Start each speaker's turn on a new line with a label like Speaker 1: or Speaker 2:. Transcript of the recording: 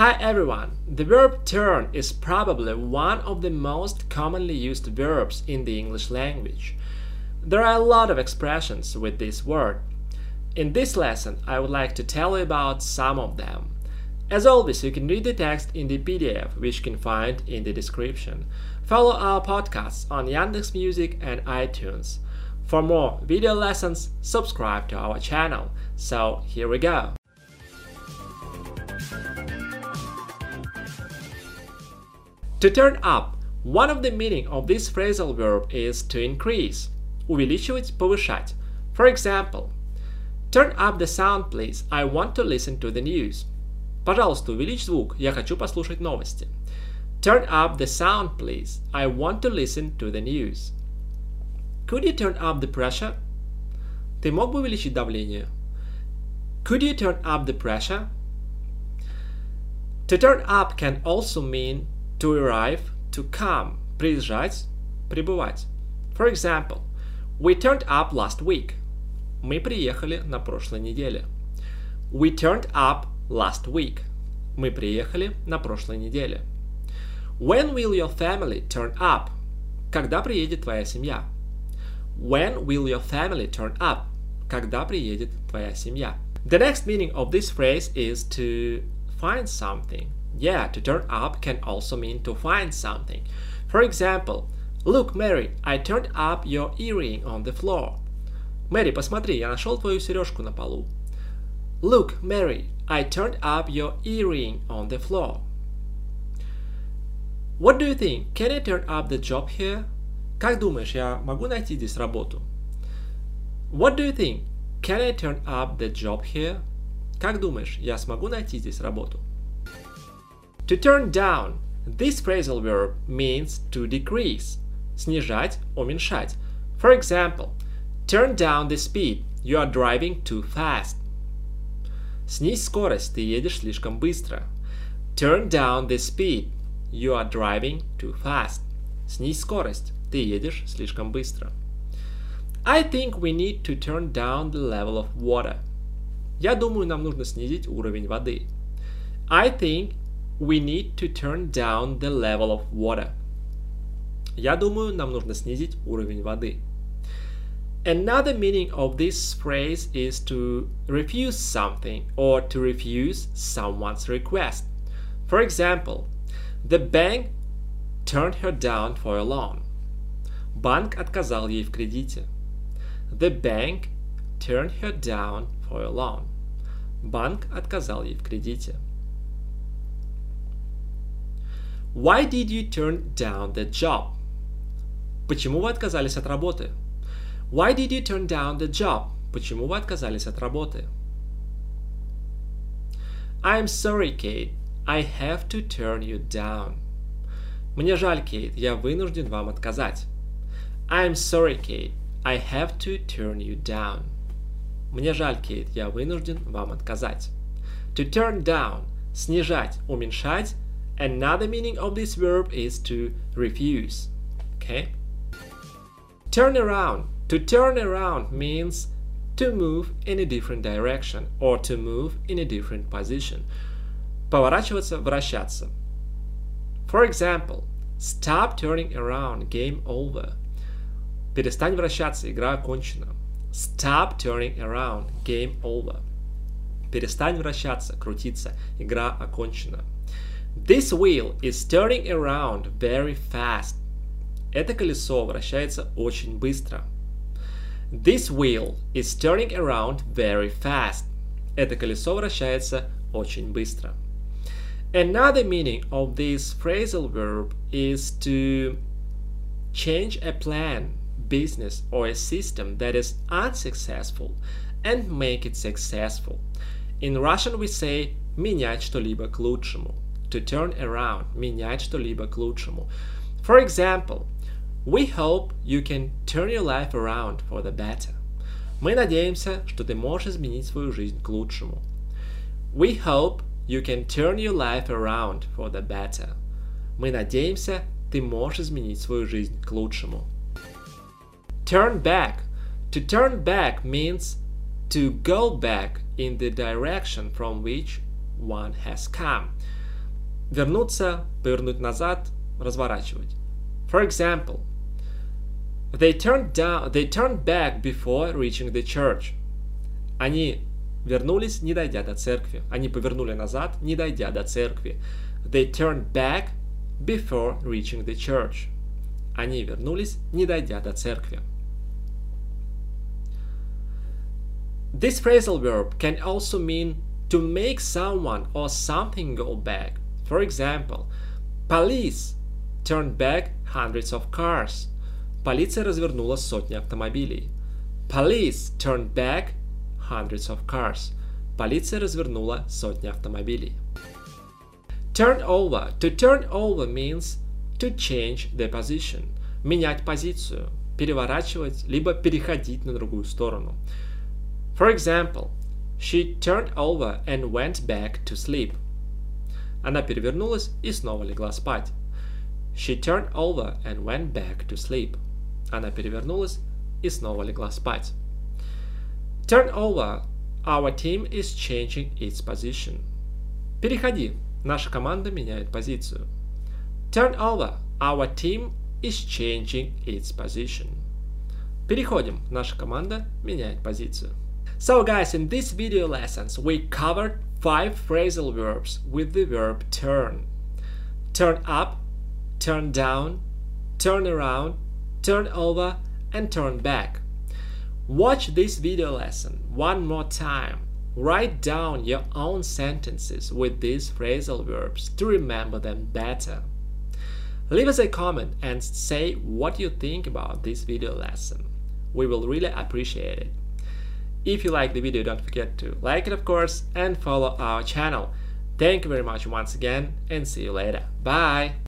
Speaker 1: Hi everyone! The verb turn is probably one of the most commonly used verbs in the English language. There are a lot of expressions with this word. In this lesson, I would like to tell you about some of them. As always, you can read the text in the PDF, which you can find in the description. Follow our podcasts on Yandex Music and iTunes. For more video lessons, subscribe to our channel. So here we go. To turn up, one of the meaning of this phrasal verb is to increase, увеличивать, повышать. For example, turn up the sound, please. I want to listen to the news. Пожалуйста, увеличь звук. Я хочу послушать новости. Turn up the sound, please. I want to listen to the news. Could you turn up the pressure? Ты мог бы увеличить давление? Could you turn up the pressure? To turn up can also mean to arrive, to come, приезжать, прибывать. For example, we turned up last week. Мы приехали на прошлой неделе. We turned up last week. Мы приехали на прошлой неделе. When will your family turn up? Когда приедет твоя семья? When will your family turn up? Когда приедет твоя семья? The next meaning of this phrase is to find something. Yeah, to turn up can also mean to find something. For example, Look, Mary, I turned up your earring on the floor. Мэри, посмотри, я нашел твою сережку на полу. Look, Mary, I turned up your earring on the floor. What do you think? Can I turn up the job here? Как думаешь, я могу найти здесь работу? What do you think? Can I turn up the job here? Как думаешь, я смогу найти здесь работу? To turn down. This phrasal verb means to decrease. Снижать, уменьшать. For example, turn down the speed. You are driving too fast. Снизь скорость, ты едешь слишком быстро. Turn down the speed. You are driving too fast. Снизь скорость, ты едешь слишком быстро. I think we need to turn down the level of water. Я думаю, нам нужно снизить уровень воды. I think we need to turn down the level of water. Я думаю, нам нужно снизить уровень воды. Another meaning of this phrase is to refuse something or to refuse someone's request. For example, the bank turned her down for a loan. Банк отказал ей в кредите. The bank turned her down for a loan. Банк отказал ей в кредите. Why did you turn down the job? Почему вы отказались от работы? Why did you turn down the job? Почему вы отказались от работы? I'm sorry, Kate. I have to turn you down. Мне жаль, Кейт, я вынужден вам отказать. I'm sorry, Kate. I have to turn you down. Мне жаль, Кейт, я вынужден вам отказать. To turn down – снижать, уменьшать – Another meaning of this verb is to refuse. Okay? Turn around. To turn around means to move in a different direction or to move in a different position. Поворачиваться, вращаться. For example, stop turning around, game over. Перестань вращаться, игра окончена. Stop turning around, game over. Перестань вращаться, крутиться, игра окончена. This wheel is turning around very fast. Это колесо вращается очень быстро. This wheel is turning around very fast. Это колесо вращается очень быстро. Another meaning of this phrasal verb is to change a plan, business, or a system that is unsuccessful and make it successful. In Russian we say менять что-либо к лучшему to turn around, менять что-либо к лучшему. For example, we hope you can turn your life around for the better. Мы надеемся, что ты можешь изменить свою жизнь к лучшему. We hope you can turn your life around for the better. Мы надеемся, ты можешь изменить свою жизнь к лучшему. Turn back. To turn back means to go back in the direction from which one has come. Вернуться, повернуть назад, разворачивать. For example, they turned down, they turned back before reaching the church. Они вернулись, не дойдя до церкви. Они повернули назад, не дойдя до церкви. They turned back before reaching the church. Они вернулись, не дойдя до церкви. This phrasal verb can also mean to make someone or something go back. For example, police turned back hundreds of cars. Полиция развернула сотни автомобилей. Police turned back hundreds of cars. Полиция развернула сотни автомобилей. Turn over. To turn over means to change the position. Менять позицию, переворачивать, либо переходить на другую сторону. For example, she turned over and went back to sleep. Она перевернулась и снова легла спать. She turned over and went back to sleep. Она перевернулась и снова легла спать. Turn over. Our team is changing its position. Переходи. Наша команда меняет позицию. Turn over. Our team is changing its position. Переходим. Наша команда меняет позицию. So guys, in this video lessons we covered five phrasal verbs with the verb turn. Turn up, turn down, turn around, turn over, and turn back. Watch this video lesson one more time. Write down your own sentences with these phrasal verbs to remember them better. Leave us a comment and say what you think about this video lesson. We will really appreciate it. If you like the video, don't forget to like it, of course, and follow our channel. Thank you very much once again, and see you later. Bye!